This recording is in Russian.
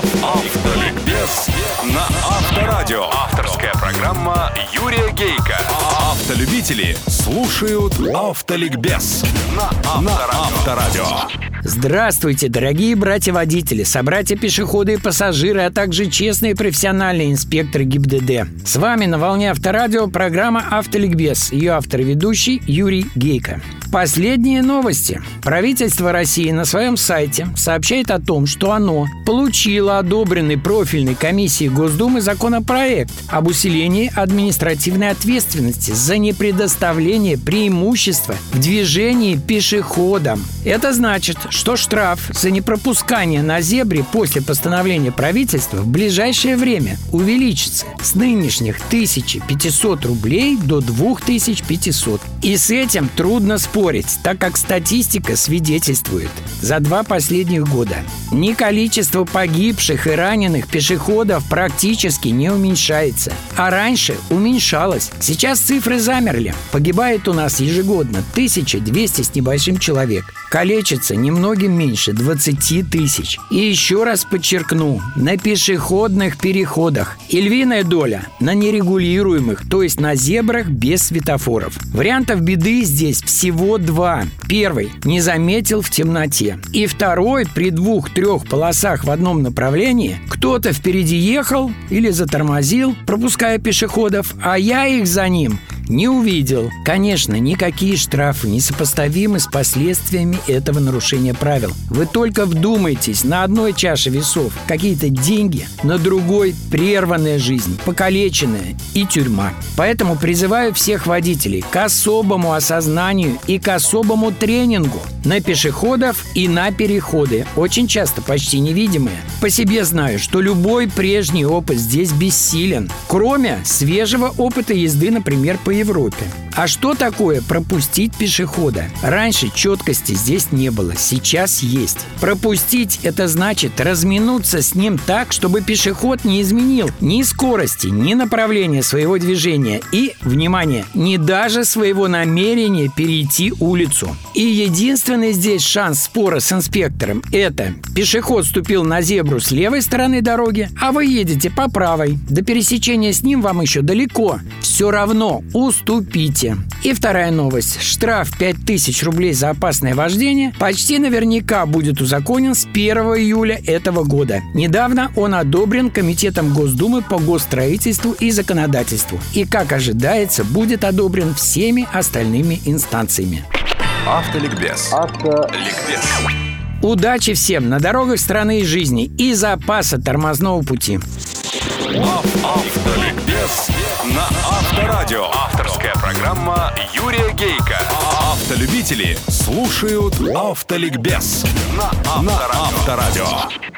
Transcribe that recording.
Автоликбез на Авторадио. Авторская программа Юрия Гейка. Автолюбители слушают Автоликбез на Авторадио. Здравствуйте, дорогие братья-водители, собратья-пешеходы и пассажиры, а также честные профессиональные инспекторы ГИБДД. С вами на волне Авторадио программа «Автоликбез». Ее автор и ведущий Юрий Гейко. Последние новости. Правительство России на своем сайте сообщает о том, что оно получило одобренный профильной комиссией Госдумы законопроект об усилении административной ответственности за непредоставление преимущества в движении пешеходам. Это значит, что штраф за непропускание на зебре после постановления правительства в ближайшее время увеличится с нынешних 1500 рублей до 2500. И с этим трудно спорить, так как статистика свидетельствует. За два последних года ни количество погибших и раненых пешеходов практически не уменьшается. А раньше уменьшалось. Сейчас цифры замерли. Погибает у нас ежегодно 1200 с небольшим человек. Калечится немногим меньше 20 тысяч. И еще раз подчеркну, на пешеходных переходах. И львиная доля на нерегулируемых, то есть на зебрах без светофоров. Вариантов беды здесь всего два. Первый – не заметил в темноте. И второй – при двух-трех полосах в одном направлении кто-то впереди ехал или затормозил, пропуская пешеходов, а я их за ним не увидел. Конечно, никакие штрафы не сопоставимы с последствиями этого нарушения правил. Вы только вдумайтесь, на одной чаше весов какие-то деньги, на другой прерванная жизнь, покалеченная и тюрьма. Поэтому призываю всех водителей к особому осознанию и к особому тренингу на пешеходов и на переходы, очень часто почти невидимые. По себе знаю, что любой прежний опыт здесь бессилен, кроме свежего опыта езды, например, по Европе. А что такое пропустить пешехода? Раньше четкости здесь не было, сейчас есть. Пропустить – это значит разминуться с ним так, чтобы пешеход не изменил ни скорости, ни направления своего движения и, внимание, не даже своего намерения перейти улицу. И единственный здесь шанс спора с инспектором – это пешеход ступил на зебру с левой стороны дороги, а вы едете по правой. До пересечения с ним вам еще далеко. Все равно уступите. И вторая новость. Штраф 5000 рублей за опасное вождение почти наверняка будет узаконен с 1 июля этого года. Недавно он одобрен Комитетом Госдумы по госстроительству и законодательству. И, как ожидается, будет одобрен всеми остальными инстанциями. Автоликбез. Автоликбез. Удачи всем на дорогах страны и жизни и запаса тормозного пути. Автоликбез на Авторадио. Гейка. Автолюбители слушают Автоликбез на Авторадио.